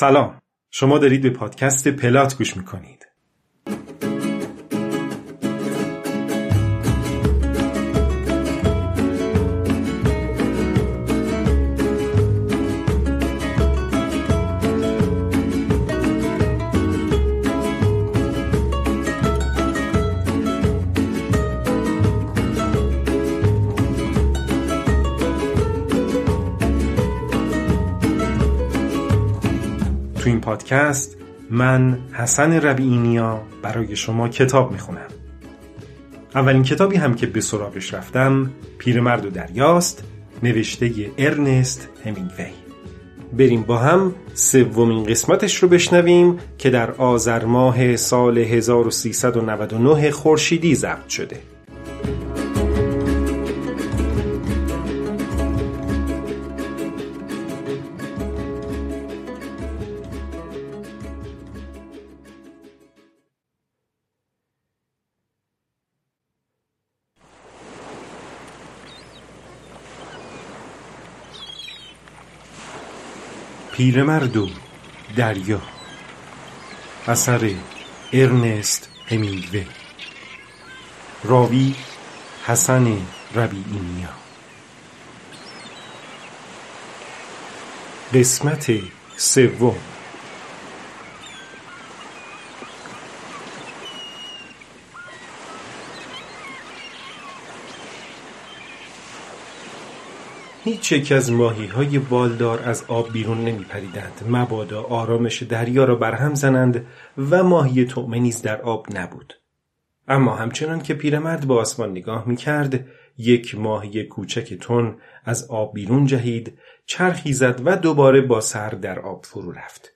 سلام. شما دارید به پادکست پلات گوش می‌کنید. پادکست من حسن ربیعینیا برای شما کتاب می‌خونم. اولین کتابی هم که به سراغش رفتم پیرمرد و دریاست نوشته ارنست همینگوی. بریم با هم سومین قسمتش رو بشنویم که در آذر ماه سال 1399 خورشیدی ضبط شده. پیرمرد و دریا. اثر ارنست همینگوی راوی حسن ربیعینیا. قسمت سوم. هیچ یک از ماهی های بالدار از آب بیرون نمی پریدند مبادا آرامش دریا را برهم زنند و ماهی طعمه نیز در آب نبود. اما همچنان که پیرمرد به آسمان نگاه می کرد یک ماهی کوچک تون از آب بیرون جهید چرخی زد و دوباره با سر در آب فرو رفت.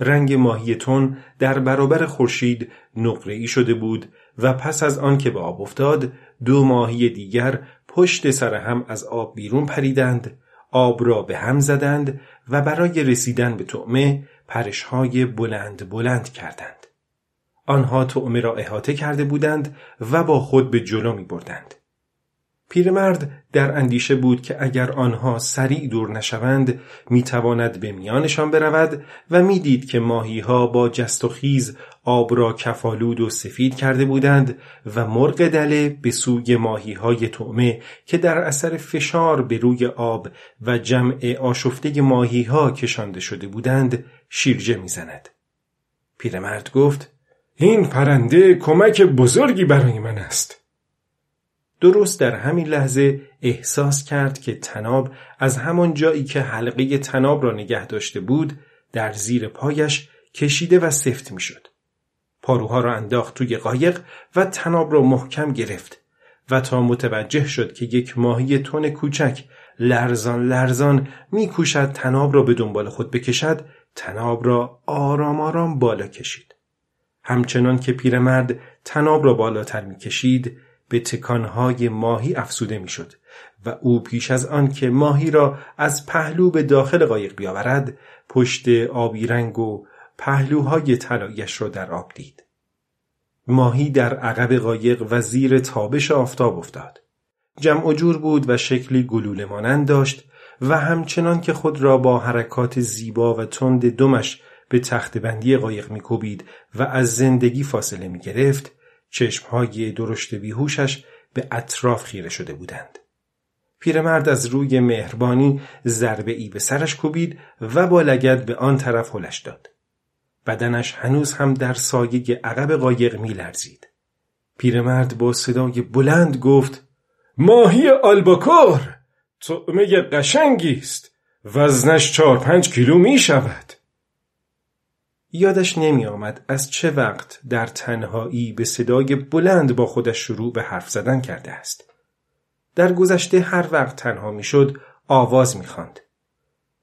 رنگ ماهی تون در برابر خورشید نقره‌ای شده بود و پس از آن که به آب افتاد دو ماهی دیگر پشت سر هم از آب بیرون پریدند آب را به هم زدند و برای رسیدن به طعمه پرشهای بلند بلند کردند. آنها طعمه را احاطه کرده بودند و با خود به جلو می بردند. پیرمرد در اندیشه بود که اگر آنها سریع دور نشوند می‌تواند به میانشان برود و می‌دید که ماهی ها با جست و خیز آب را کفالود و سفید کرده بودند و مرغ دله به سوی ماهی های طعمه که در اثر فشار به روی آب و جمع آشفته ماهی ها کشانده شده بودند شیرجه می‌زند. پیرمرد گفت این پرنده کمک بزرگی برای من است. درست در همین لحظه احساس کرد که تناب از همان جایی که حلقه تناب را نگه داشته بود در زیر پایش کشیده و سفت می‌شد. پاروها را انداخت توی قایق و تناب را محکم گرفت و تا متوجه شد که یک ماهی تون کوچک لرزان لرزان میکوشد تناب را به دنبال خود بکشد تناب را آرام آرام بالا کشید. همچنان که پیرمرد تناب را بالاتر می‌کشید به تکانهای ماهی افسوده می‌شد و او پیش از آن که ماهی را از پهلو به داخل قایق بیاورد پشت آبی رنگ و پهلوهای طلایش را در آب دید. ماهی در عقب قایق و زیر تابش آفتاب افتاد. جمع و جور بود و شکلی گلوله مانند داشت و همچنان که خود را با حرکات زیبا و تند دمش به تخت بندی قایق میکوبید و از زندگی فاصله می گرفت چشمهای درشت بیهوشش به اطراف خیره شده بودند. پیرمرد از روی مهربانی ضربه ای به سرش کوبید و با لگد به آن طرف هلش داد. بدنش هنوز هم در سایه عقب قایق می لرزید. پیرمرد با صدای بلند گفت ماهی آلباکور طعمه قشنگی است وزنش چهار پنج کیلو می شود. یادش نمی آمد از چه وقت در تنهایی به صدای بلند با خودش شروع به حرف زدن کرده است. در گذشته هر وقت تنها می شد آواز می خاند.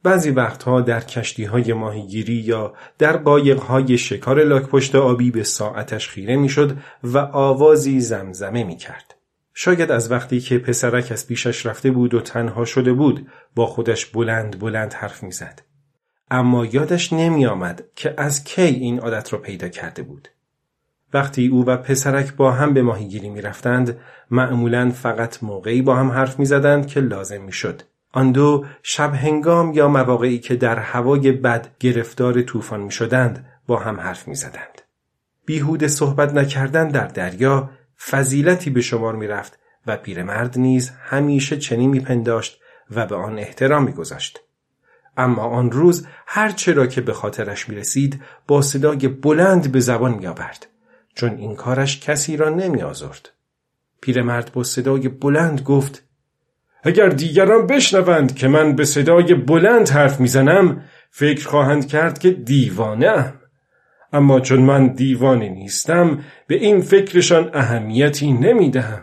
بعضی وقتها در کشتی های ماهیگیری یا در قایق های شکار لاکپشت آبی به ساعتش خیره می شد و آوازی زمزمه می کرد. شاید از وقتی که پسرک از پیشش رفته بود و تنها شده بود با خودش بلند بلند حرف می زد. اما یادش نمی آمد که از کی این عادت را پیدا کرده بود. وقتی او و پسرک با هم به ماهیگیری می رفتند معمولا فقط موقعی با هم حرف می زدند که لازم می شد. آن دو شب هنگام یا مواقعی که در هوای بد گرفتار طوفان می شدند با هم حرف می زدند. بیهود صحبت نکردن در دریا فضیلتی به شمار می رفت و پیرمرد نیز همیشه چنین می پنداشت و به آن احترام می گذاشت. اما آن روز هر چرا که به خاطرش می رسید با صدای بلند به زبان می آورد چون این کارش کسی را نمی آزرد. پیرمرد با صدای بلند گفت اگر دیگران بشنوند که من به صدای بلند حرف می‌زنم فکر خواهند کرد که دیوانه اما چون من دیوانه نیستم به این فکرشان اهمیتی نمی‌دهم.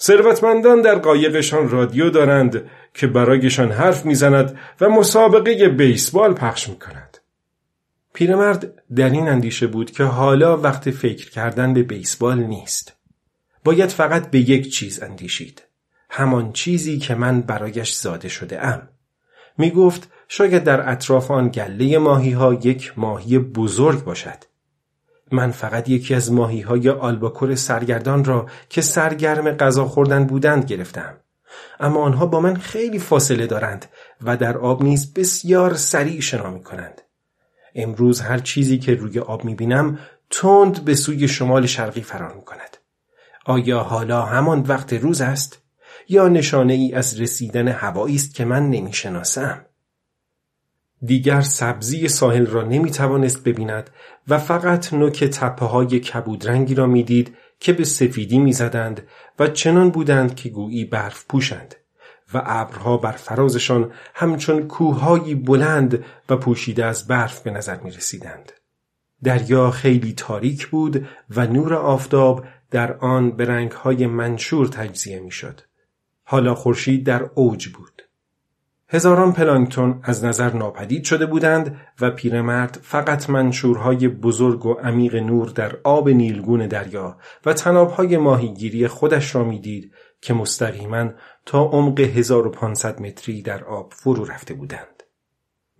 ثروتمندان در قایقشان رادیو دارند که برایشان حرف می‌زند و مسابقه بیسبال پخش می‌کند. پیرمرد در این اندیشه بود که حالا وقت فکر کردن به بیسبال نیست. باید فقط به یک چیز اندیشید. همان چیزی که من برایش زاده شده ام می گفت شاید در اطراف آن گله ماهی ها یک ماهی بزرگ باشد. من فقط یکی از ماهی های آلباکور سرگردان را که سرگرم غذا خوردن بودند گرفتم اما آنها با من خیلی فاصله دارند و در آب نیز بسیار سریع شنا می کنند امروز هر چیزی که روی آب می بینم تند به سوی شمال شرقی فرار می کند آیا حالا همان وقت روز است؟ یا نشانه ای از رسیدن هوایی است که من نمی‌شناسم دیگر سبزی ساحل را نمی توانست ببیند و فقط نوک تپه های کبودرنگی را می‌دید که به سفیدی می‌زدند و چنان بودند که گویی برف پوشند و ابرها بر فرازشان همچون کوههایی بلند و پوشیده از برف به نظر می رسیدند. دریا خیلی تاریک بود و نور آفتاب در آن به رنگهای منشور تجزیه می‌شد. حالا خورشید در اوج بود. هزاران پلانکتون از نظر ناپدید شده بودند و پیرمرد فقط منشورهای بزرگ و عمیق نور در آب نیلگون دریا و تنابهای ماهیگیری خودش را می‌دید که مستقیما تا عمق 1500 متری در آب فرو رفته بودند.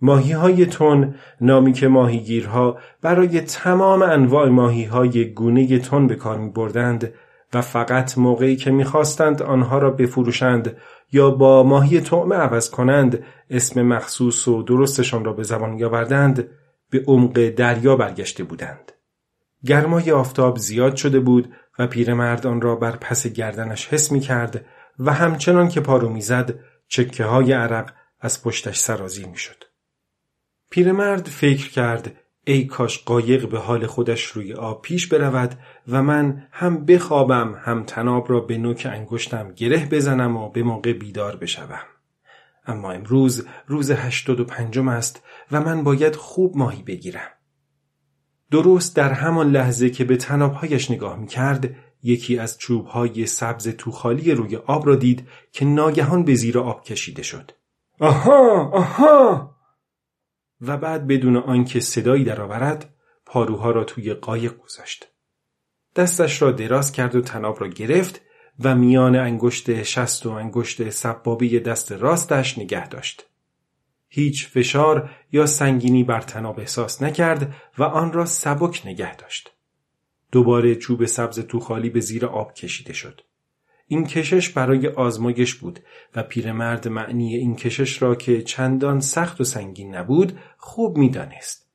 ماهی های تون نامی که ماهیگیرها برای تمام انواع ماهی های گونه تون به کار می بردند و فقط موقعی که می‌خواستند آنها را بفروشند یا با ماهی طعمه عوض کنند اسم مخصوص و درستشان را به زبان آوردند به عمق دریا برگشته بودند. گرمای آفتاب زیاد شده بود و پیرمرد آن را بر پس گردنش حس می کرد و همچنان که پارو می‌زد چکه های عرق از پشتش سرازی می شد. پیرمرد فکر کرد ای کاش قایق به حال خودش روی آب پیش برود و من هم بخوابم هم تناب را به نوک انگشتم گره بزنم و به موقع بیدار بشوم. اما امروز روز هشتاد و پنجم است و من باید خوب ماهی بگیرم. درست در همان لحظه که به تنابهایش نگاه می کرد یکی از چوبهای سبز توخالی روی آب را دید که ناگهان به زیر آب کشیده شد. آها آها و بعد بدون آنکه صدایی درآورد پاروها را توی قایق گذاشت. دستش را دراز کرد و تناب را گرفت و میان انگشت شست و انگشت سبابی دست راستش نگه داشت. هیچ فشار یا سنگینی بر تناب احساس نکرد و آن را سبک نگه داشت. دوباره چوب سبز تو خالی به زیر آب کشیده شد. این کشش برای آزمایش بود و پیرمرد معنی این کشش را که چندان سخت و سنگین نبود خوب می‌دانست.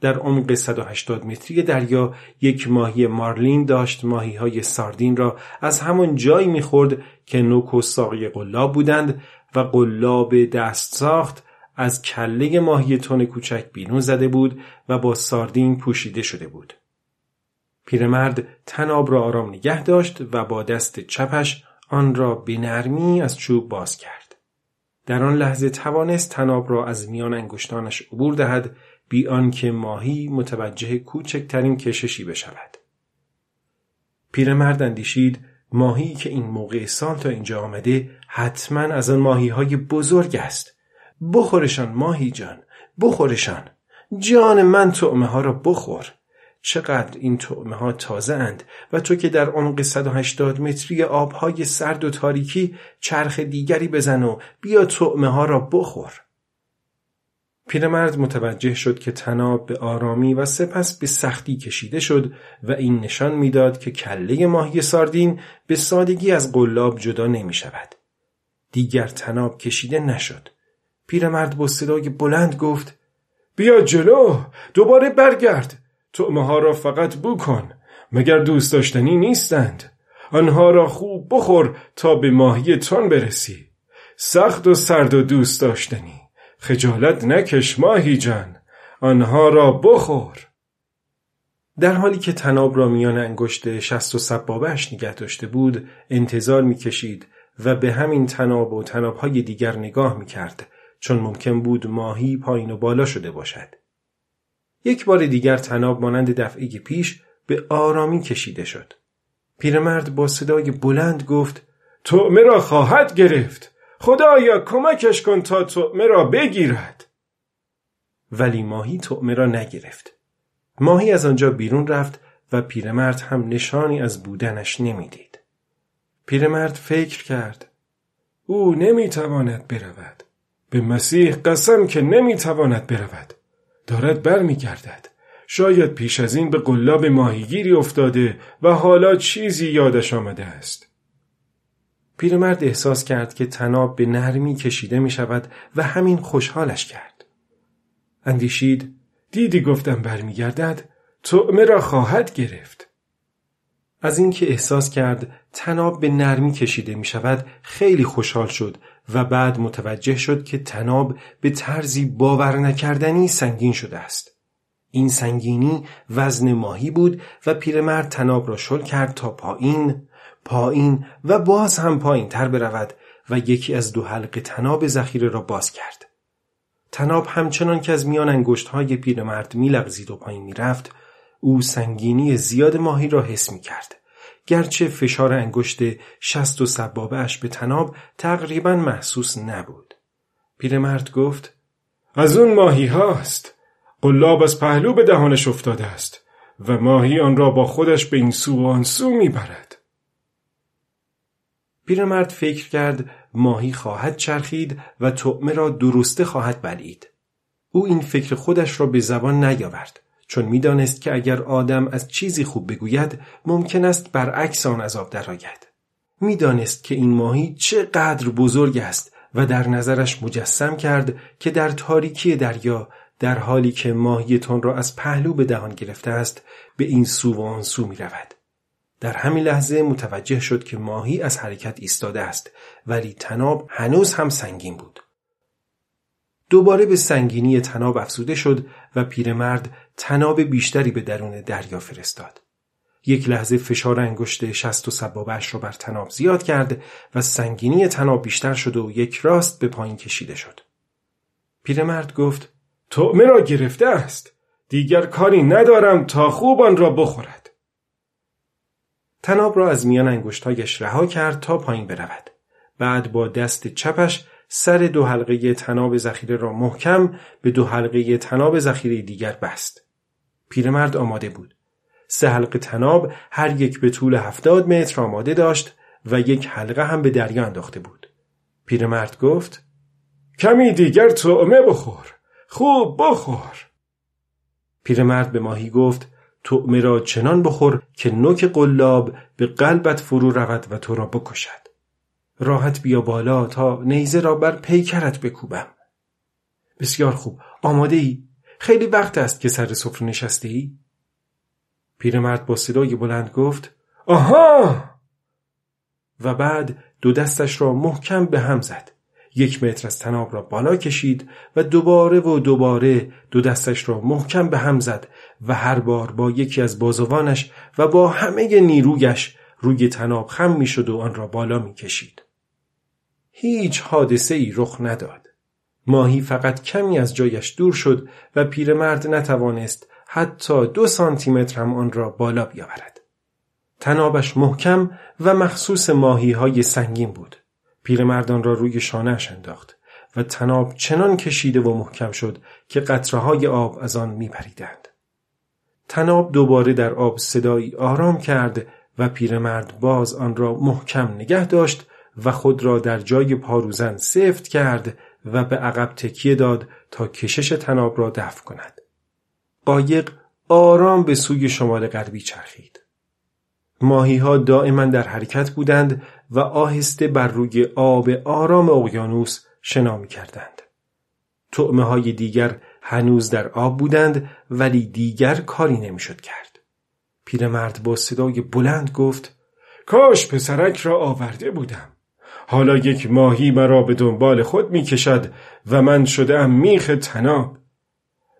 در عمق 180 متری دریا یک ماهی مارلین داشت ماهی های ساردین را از همان جایی می‌خورد که نوک و ساقی قلاب بودند و قلاب دست ساخت از کله ماهی تون کوچک بیرون زده بود و با ساردین پوشیده شده بود. پیرمرد تناب را آرام نگه داشت و با دست چپش آن را به نرمی از چوب باز کرد. در آن لحظه توانست تناب را از میان انگشتانش عبور دهد بی آنکه ماهی متوجه کوچکترین کششی بشود. پیرمرد اندیشید ماهی که این موقع سال تا اینجا آمده حتما از آن ماهی های بزرگ است. بخورشان ماهی جان بخورشان جان من تعمه ها را بخور چقدر این طعمه ها تازه اند و تو که در عمق 180 متری آبهای سرد و تاریکی چرخ دیگری بزن و بیا طعمه ها را بخور. پیرمرد متوجه شد که تناب به آرامی و سپس به سختی کشیده شد و این نشان می‌داد که کله ماهی ساردین به سادگی از قلاب جدا نمی شود. دیگر تناب کشیده نشد. پیرمرد با صدای بلند گفت بیا جلو دوباره برگرد تعمه ها را فقط بو کن مگر دوست داشتنی نیستند. آنها را خوب بخور تا به ماهی تان برسی. سخت و سرد و دوست داشتنی خجالت نکش ماهی جان آنها را بخور. در حالی که تناب را میان انگشت شست و سبابش نگه داشته بود انتظار می‌کشید و به همین تناب و تنابهای دیگر نگاه می‌کرد چون ممکن بود ماهی پایین و بالا شده باشد. یک بار دیگر تناب مانند دفعه پیش به آرامی کشیده شد. پیرمرد با صدای بلند گفت تعمه را خواهد گرفت. خدایا کمکش کن تا تعمه را بگیرد. ولی ماهی تعمه را نگرفت. ماهی از آنجا بیرون رفت و پیرمرد هم نشانی از بودنش نمی‌دید. پیرمرد فکر کرد. او نمی‌تواند برود. به مسیح قسم که نمی‌تواند برود. دارد برمیگردد. شاید پیش از این به قلاب ماهیگیری افتاده و حالا چیزی یادش آمده است. پیرمرد احساس کرد که تناب به نرمی کشیده می شود و همین خوشحالش کرد. اندیشید دیدی گفتم برمیگردد تعمه را خواهد گرفت. از اینکه احساس کرد تناب به نرمی کشیده می شود خیلی خوشحال شد و بعد متوجه شد که تناب به طرزی باور نکردنی سنگین شده است. این سنگینی وزن ماهی بود و پیرمرد تناب را شل کرد تا پایین، پایین و باز هم پایین تر برود و یکی از دو حلقه تناب ذخیره را باز کرد. تناب همچنان که از میان انگشت های پیرمرد میلغزید و پایین می‌رفت او سنگینی زیاد ماهی را حس می کرد. گرچه فشار انگشت شست و سبابش به تناب تقریبا محسوس نبود. پیرمرد گفت از اون ماهی هاست. قلاب از پهلو به دهانش افتاده است و ماهی آن را با خودش به این سو و آن سو می‌برد. پیرمرد فکر کرد ماهی خواهد چرخید و تعمه را درسته خواهد بلید. او این فکر خودش را به زبان نیاورد. چون می‌دانست که اگر آدم از چیزی خوب بگوید ممکن است برعکس آن عذاب درآید می‌دانست که این ماهی چقدر بزرگ است و در نظرش مجسم کرد که در تاریکی دریا در حالی که ماهی تون را از پهلو به دهان گرفته است به این سو و آن سو می رود. در همین لحظه متوجه شد که ماهی از حرکت ایستاده است ولی تناب هنوز هم سنگین بود. دوباره به سنگینی تناب افزوده شد و پیرمرد تناب بیشتری به درون دریا فرستاد. یک لحظه فشار انگشت شست و سبابش را بر تناب زیاد کرد و سنگینی تناب بیشتر شد و یک راست به پایین کشیده شد. پیرمرد گفت تعمه را گرفته است. دیگر کاری ندارم تا خوب آن را بخورد. تناب را از میان انگشتهایش رها کرد تا پایین برود. بعد با دست چپش سر دو حلقه تناب ذخیره را محکم به دو حلقه تناب ذخیره دیگر بست. پیرمرد آماده بود. سه حلقه تناب هر یک به طول هفتاد متر آماده داشت و یک حلقه هم به دریا انداخته بود. پیرمرد گفت کمی دیگر طعمه بخور. خوب بخور. پیرمرد به ماهی گفت طعمه را چنان بخور که نوک قلاب به قلبت فرو رود و تو را بکشد. راحت بیا بالا تا نیزه را بر پیکرت بکوبم. بسیار خوب. آماده ای؟ خیلی وقت است که سر سفره نشسته ای؟ پیرمرد با صدای بلند گفت آها! و بعد دو دستش را محکم به هم زد. یک متر از تناب را بالا کشید و دوباره و دوباره دو دستش را محکم به هم زد و هر بار با یکی از بازوانش و با همه نیرویش روی تناب خم می شد و آن را بالا می کشید. هیچ حادثه ای رخ نداد. ماهی فقط کمی از جایش دور شد و پیرمرد نتوانست حتی دو سانتیمتر هم آن را بالا بیاورد. تنابش محکم و مخصوص ماهی های سنگین بود. پیرمردان را روی شانهش انداخت و تناب چنان کشیده و محکم شد که قطره های آب از آن می پریدند. تناب دوباره در آب صدایی آرام کرد و پیرمرد باز آن را محکم نگه داشت و خود را در جای پاروزن سفت کرد و به عقب تکیه داد تا کشش تناب را دفع کند. قایق آرام به سوی شمال غربی چرخید. ماهی ها دائما در حرکت بودند و آهسته بر روی آب آرام اقیانوس شنا می کردند. تعمه های دیگر هنوز در آب بودند ولی دیگر کاری نمی‌شد کرد. پیرمرد با صدای بلند گفت کاش پسرک را آورده بودم. حالا یک ماهی مرا به دنبال خود می کشد و من شده میخ تناب.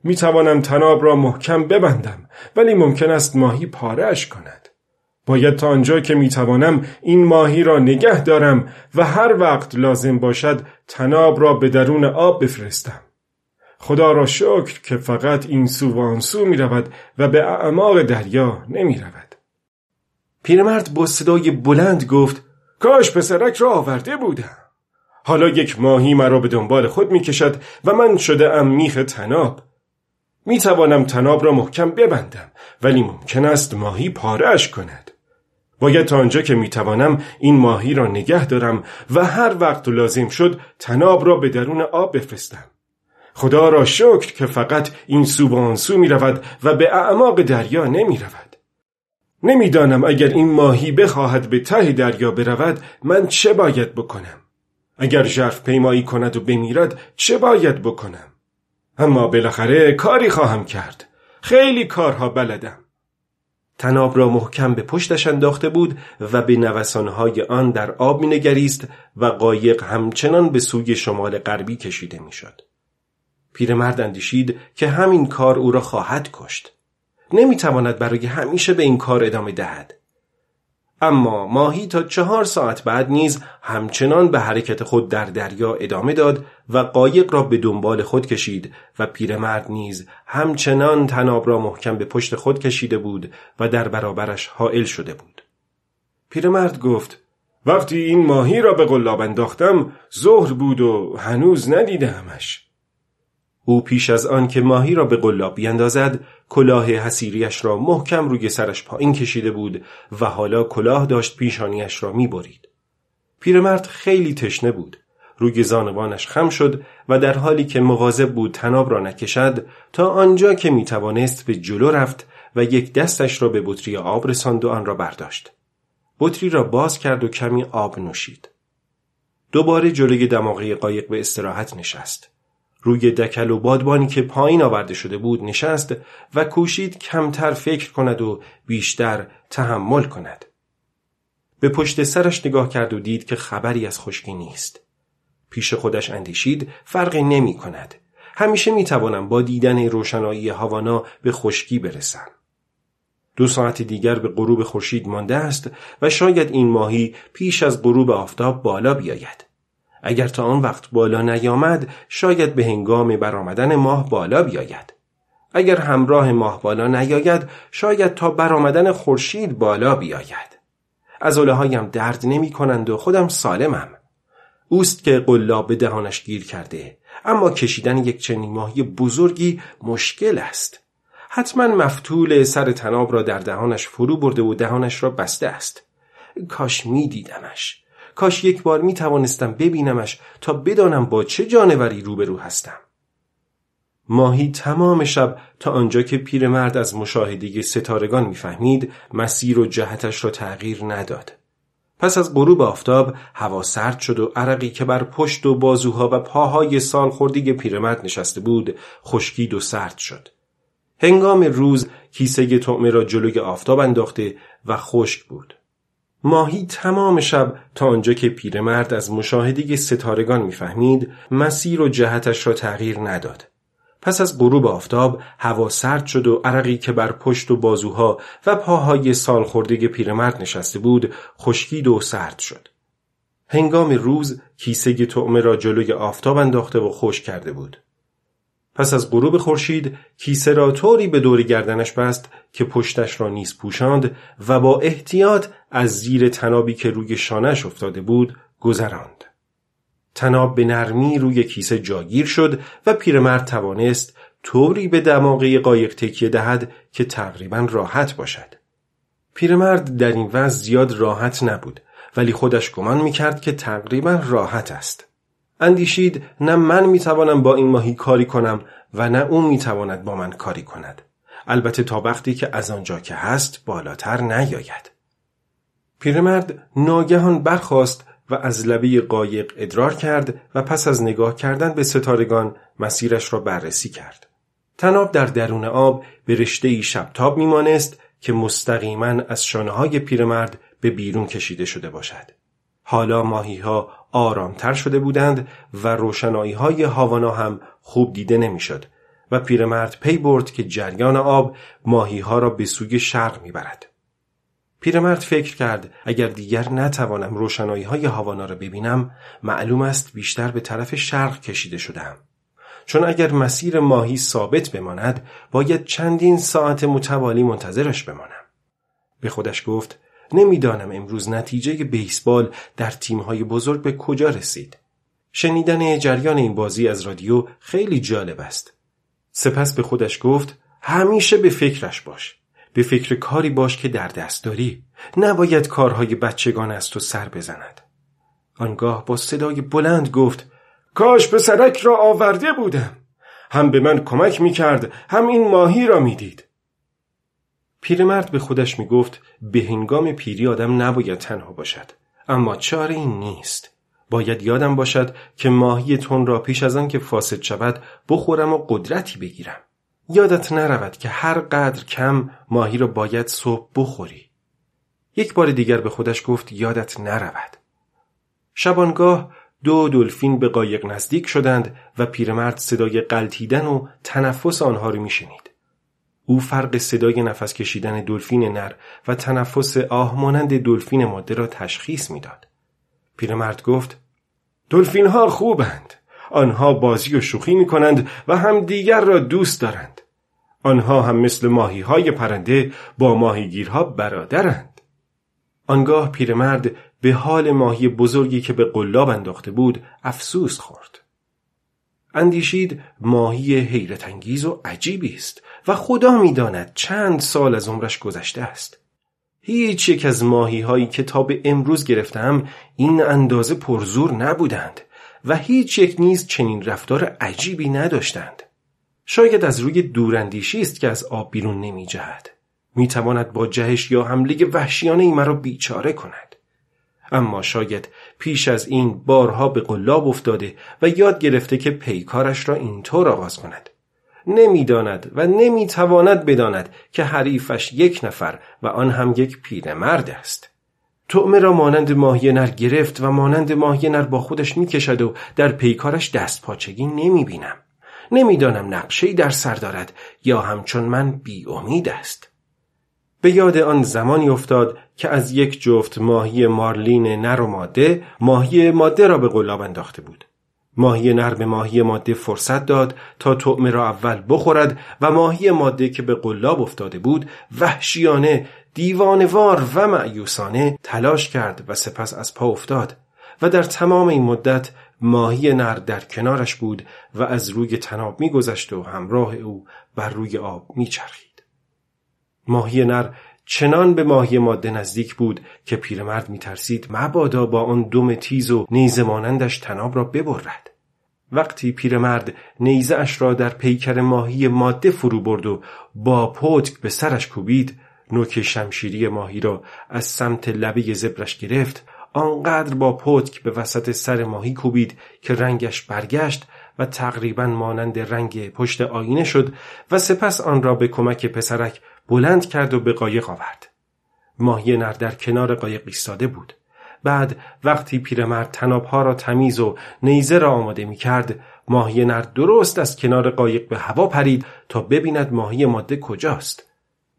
می توانم تناب را محکم ببندم ولی ممکن است ماهی پارهش کند. باید تا آنجا که می توانم این ماهی را نگه دارم و هر وقت لازم باشد تناب را به درون آب بفرستم. خدا را شکر که فقط این سو و آن سو می رود و به اعماق دریا نمی رود. پیرمرد با صدای بلند گفت کاش پسرک را آورده بودم. حالا یک ماهی مرا به دنبال خود می کشد و من شده ام میخ تناب. می توانم تناب را محکم ببندم ولی ممکن است ماهی پارهش کند. باید تا آنجا که می توانم این ماهی را نگه دارم و هر وقت لازم شد تناب را به درون آب بفرستم. خدا را شکر که فقط این سو به آن سو می رود و به اعماق دریا نمی رود. نمی‌دانم اگر این ماهی بخواهد به ته دریا برود من چه باید بکنم؟ اگر ژرف پیمایی کند و بمیرد چه باید بکنم؟ اما بالاخره کاری خواهم کرد. خیلی کارها بلدم. تناب را محکم به پشتش انداخته بود و به نوسانهای آن در آب مینگریست و قایق همچنان به سوی شمال غربی کشیده می‌شد. پیرمرد اندیشید که همین کار او را خواهد کشت. نمی‌تواند برای همیشه به این کار ادامه دهد. اما ماهی تا چهار ساعت بعد نیز همچنان به حرکت خود در دریا ادامه داد و قایق را به دنبال خود کشید و پیرمرد نیز همچنان تناب را محکم به پشت خود کشیده بود و در برابرش حائل شده بود. پیرمرد گفت وقتی این ماهی را به قلاب انداختم ظهر بود و هنوز ندیدمش. او پیش از آن که ماهی را به قلاب بیندازد کلاه حسیریش را محکم روی سرش پایین کشیده بود و حالا کلاه داشت پیشانیش را می‌برید. پیرمرد خیلی تشنه بود. روی زانوانش خم شد و در حالی که مواظب بود تناب را نکشد تا آنجا که می‌توانست به جلو رفت و یک دستش را به بطری آب رساند و آن را برداشت. بطری را باز کرد و کمی آب نوشید. دوباره جلوی دماغه قایق به استراحت نشست. روی دکل و بادبانی که پایین آورده شده بود نشست و کوشید کمتر فکر کند و بیشتر تحمل کند. به پشت سرش نگاه کرد و دید که خبری از خشکی نیست. پیش خودش اندیشید فرقی نمی کند. همیشه می توانم با دیدن روشنایی هاوانا به خشکی برسم. دو ساعت دیگر به غروب خورشید مانده است و شاید این ماهی پیش از غروب آفتاب بالا بیاید. اگر تا آن وقت بالا نیامد شاید به هنگام برآمدن ماه بالا بیاید. اگر همراه ماه بالا نیاید شاید تا برآمدن خورشید بالا بیاید. از هایم درد نمی کنند و خودم سالمم. اوست که قلاب به دهانش گیر کرده اما کشیدن یک چنین ماهی بزرگی مشکل است. حتما مفتول سر تناب را در دهانش فرو برده و دهانش را بسته است. کاش می دیدمش کاش یک بار می توانستم ببینمش تا بدانم با چه جانوری روبرو هستم. ماهی تمام شب تا آنجا که پیرمرد از مشاهده ستارگان می‌فهمید مسیر و جهتش را تغییر نداد. پس از غروب آفتاب هوا سرد شد و عرقی که بر پشت و بازوها و پاهای سال خوردی پیرمرد نشسته بود خشکید و سرد شد. هنگام روز کیسه طعمه را جلوی آفتاب انداخته و خشک بود. ماهی تمام شب تا آنجا که پیرمرد از مشاهده ستارگان می‌فهمید مسیر و جهتش را تغییر نداد. پس از غروب آفتاب هوا سرد شد و عرقی که بر پشت و بازوها و پاهای سال خورده پیرمرد نشسته بود خشکید و سرد شد. هنگام روز کیسه طعمه را جلوی آفتاب انداخته و خوش کرده بود. پس از غروب خورشید کیسه را طوری به دور گردنش بست که پشتش را نیز پوشاند و با احتیاط از زیر تنابی که روی شانش افتاده بود گذراند. تناب به نرمی روی کیسه جاگیر شد و پیرمرد توانست طوری به دماغه قایق تکیه دهد که تقریبا راحت باشد. پیرمرد در این وضع زیاد راحت نبود ولی خودش گمان می‌کرد که تقریبا راحت است. اندیشید نه من می‌توانم با این ماهی کاری کنم و نه اون می‌تواند با من کاری کند. البته تا وقتی که از آنجا که هست بالاتر نیاید. پیرمرد ناگهان برخاست و از لبه قایق ادرار کرد و پس از نگاه کردن به ستارگان مسیرش را بررسی کرد. تناب در درون آب به رشته شبتاب میمانست که مستقیما از شانه های پیرمرد به بیرون کشیده شده باشد. حالا ماهی ها آرامتر شده بودند و روشنایی های هاوانا هم خوب دیده نمی‌شد و پیرمرد پی برد که جریان آب ماهی ها را به سوی شرق می‌برد. پیرمرد فکر کرد اگر دیگر نتوانم روشنایی های هاوانا را ببینم معلوم است بیشتر به طرف شرق کشیده شدم. چون اگر مسیر ماهی ثابت بماند باید چندین ساعت متوالی منتظرش بمانم. به خودش گفت نمی‌دانم امروز نتیجه بیسبال در تیمهای بزرگ به کجا رسید. شنیدن جریان این بازی از رادیو خیلی جالب است. سپس به خودش گفت همیشه به فکرش باش. به فکر کاری باش که در دست داری. نباید کارهای بچگان از تو سر بزند. آنگاه با صدای بلند گفت کاش به سرک را آورده بودم. هم به من کمک می کرد هم این ماهی را می‌دید. پیرمرد به خودش می گفت به هنگام پیری آدم نباید تنها باشد. اما چاره این نیست. باید یادم باشد که ماهی تون را پیش از آن که فاسد شود بخورم و قدرتی بگیرم. یادت نرود که هر قدر کم ماهی را باید صبح بخوری. یک بار دیگر به خودش گفت یادت نرود. شبانگاه دو دلفین به قایق نزدیک شدند و پیرمرد صدای قلتیدن و تنفس آنها را میشنید. او فرق صدای نفس کشیدن دلفین نر و تنفس آه مانند دلفین ماده را تشخیص می‌داد. پیرمرد گفت دلفین ها خوبند. آنها بازی و شوخی می کنند و هم دیگر را دوست دارند. آنها هم مثل ماهی های پرنده با ماهیگیرها برادرند. آنگاه پیرمرد به حال ماهی بزرگی که به قلاب انداخته بود افسوس خورد. اندیشید ماهی حیرت انگیز و عجیبی است و خدا می‌داند چند سال از عمرش گذشته است. هیچ یک از ماهی هایی که تا به امروز گرفتم این اندازه پرزور نبودند و هیچ یک نیز چنین رفتار عجیبی نداشتند. شاید از روی دوراندیشی است که از آب بیرون نمی جهد. می تواند با جهش یا حمله وحشیانه ای مرا بیچاره کند. اما شاید پیش از این بارها به قلاب افتاده و یاد گرفته که پیکارش را اینطور آغاز کند. نمی‌داند و نمی‌تواند بداند که حریفش یک نفر و آن هم یک پیرمرد است. تعمه را مانند ماهی نر گرفت و مانند ماهی نر با خودش می‌کشد و در پیکارش دست پاچگی نمی‌بینم. نمی‌دانم نقشهای در سر دارد یا همچون من بی امید است. به یاد آن زمانی افتاد که از یک جفت ماهی مارلین نر و ماده ماهی ماده را به قلاب انداخته بود. ماهی نر به ماهی ماده فرصت داد تا طعمه را اول بخورد و ماهی ماده که به قلاب افتاده بود وحشیانه دیوانوار و معیوسانه تلاش کرد و سپس از پا افتاد و در تمام این مدت ماهی نر در کنارش بود و از روی تناب میگذشت و همراه او بر روی آب میچرخید. ماهی نر چنان به ماهی ماده نزدیک بود که پیرمرد میترسید مبادا با آن دم تیز و نیزه مانندش تناب را ببرد. وقتی پیرمرد نیزه اش را در پیکر ماهی ماده فرو برد و با پتک به سرش کوبید نوک شمشیری ماهی را از سمت لبه زبرش گرفت آنقدر با پتک به وسط سر ماهی کوبید که رنگش برگشت و تقریبا مانند رنگ پشت آینه شد و سپس آن را به کمک پسرک بلند کرد و به قایق آورد. ماهی نر در کنار قایق ایستاده بود. بعد وقتی پیرمرد تنابها را تمیز و نیزه را آماده می کرد ماهی نر درست از کنار قایق به هوا پرید تا ببیند ماهی ماده کجاست.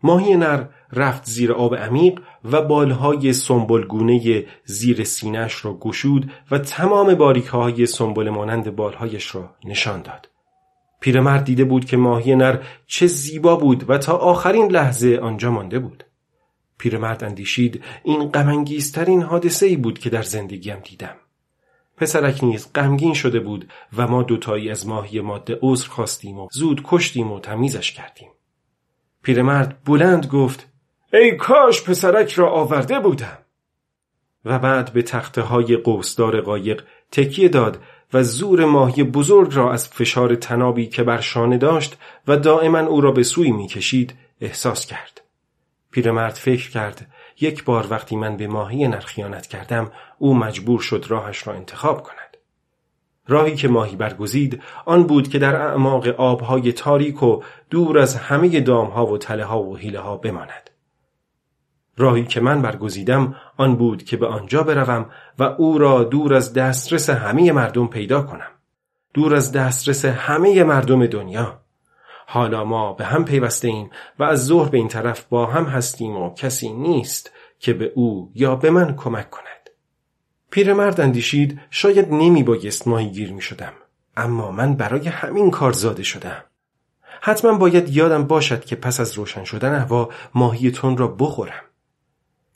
ماهی نر رفت زیر آب عمیق و بالهای سنبلگونه زیر سینهش را گشود و تمام باریکهای سنبل مانند بالهایش را نشان داد. پیرمرد دیده بود که ماهی نر چه زیبا بود و تا آخرین لحظه آنجا مانده بود. پیرمرد اندیشید این غمانگیزترین حادثه ای بود که در زندگیم دیدم. پسرک نیز غمگین شده بود و ما دوتایی از ماهی ماده عذر خواستیم و زود کشتیم و تمیزش کردیم. پیرمرد بلند گفت ای کاش پسرک را آورده بودم و بعد به تخته های قوسدار قایق تکیه داد و زور ماهی بزرگ را از فشار تنابی که بر شانه داشت و دائما او را به سوی می‌کشید احساس کرد. پیرمرد فکر کرد یک بار وقتی من به ماهی نرخیانت کردم او مجبور شد راهش را انتخاب کند. راهی که ماهی برگزید آن بود که در اعماق آبهای تاریک و دور از همه دامها و تله ها و حیله ها بماند. راهی که من برگزیدم آن بود که به آنجا بروم و او را دور از دسترس همه مردم پیدا کنم. دور از دسترس همه مردم دنیا. حالا ما به هم پیوسته ایم و از ظهر به این طرف با هم هستیم و کسی نیست که به او یا به من کمک کند. پیرمرد اندیشید شاید نمی بایست گیر می شدم. اما من برای همین کار زاده شدم. حتما باید یادم باشد که پس از روشن شدن هوا ماهی تون را بخورم.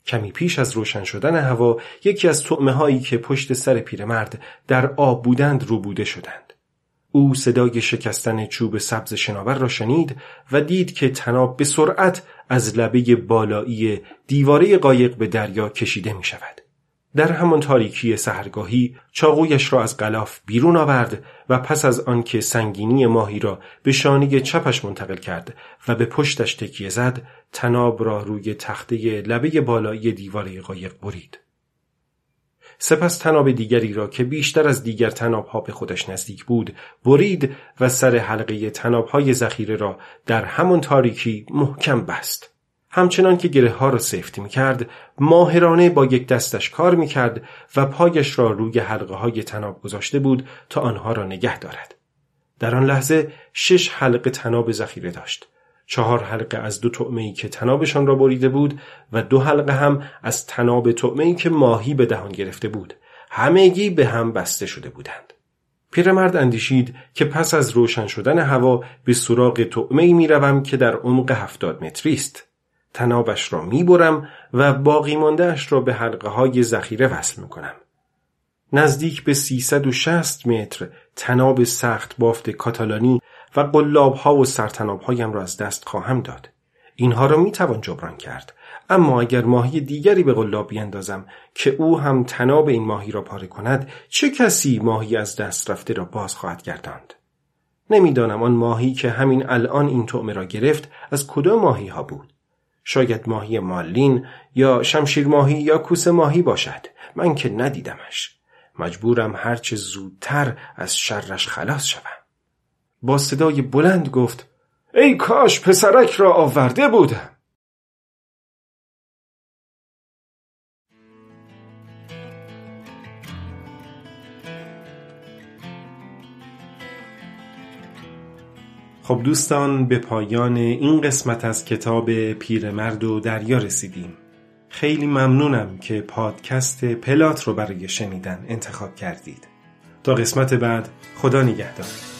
کمی پیش از روشن شدن هوا یکی از طعمه هایی که پشت سر پیرمرد در آب بودند رو بوده شدند. او صدای شکستن چوب سبز شناور را شنید و دید که تناب به سرعت از لبه بالایی دیواره قایق به دریا کشیده می شود. در همان تاریکی سهرگاهی چاقویش را از غلاف بیرون آورد و پس از آنکه سنگینی ماهی را به شانه چپش منتقل کرد و به پشتش تکیه زد تناب را روی تخته لبه بالایی دیواره قایق برید. سپس تناب دیگری را که بیشتر از دیگر تناب به خودش نزدیک بود برید و سر حلقه تناب های ذخیره را در همان تاریکی محکم بست. همچنان که گره ها را سفت می کرد ماهرانه با یک دستش کار می کرد و پایش را روی حلقه های تناب گذاشته بود تا آنها را نگه دارد. در آن لحظه شش حلقه تناب ذخیره داشت. چهار حلقه از دو طعمه که تنابشان را بریده بود و دو حلقه هم از تناب طعمه که ماهی به دهان گرفته بود. همگی به هم بسته شده بودند. پیرمرد اندیشید که پس از روشن شدن هوا به سراغ طعمه می که در عمق هفتاد متری است. تنابش را می‌برم و باقی ماندهش را به حلقه های ذخیره وصل می‌کنم. نزدیک به 360 متر تناب سخت بافت کاتالانی و قلاب ها و سرتناب هایم را از دست خواهم داد. اینها را می توان جبران کرد. اما اگر ماهی دیگری به قلاب بیندازم که او هم تناب این ماهی را پاره کند چه کسی ماهی از دست رفته را باز خواهد گرداند؟ نمی‌دانم آن ماهی که همین الان این طعمه را گرفت از کدام ماهی ها بود. شاید ماهی مالین یا شمشیر ماهی یا کوس ماهی باشد. من که ندیدمش. مجبورم هرچه زودتر از شرش خلاص شوم. با صدای بلند گفت ای کاش پسرک را آورده بودم. خب دوستان به پایان این قسمت از کتاب پیرمرد و دریا رسیدیم. خیلی ممنونم که پادکست پلات رو برای شنیدن انتخاب کردید. تا قسمت بعد خدا نگهدار.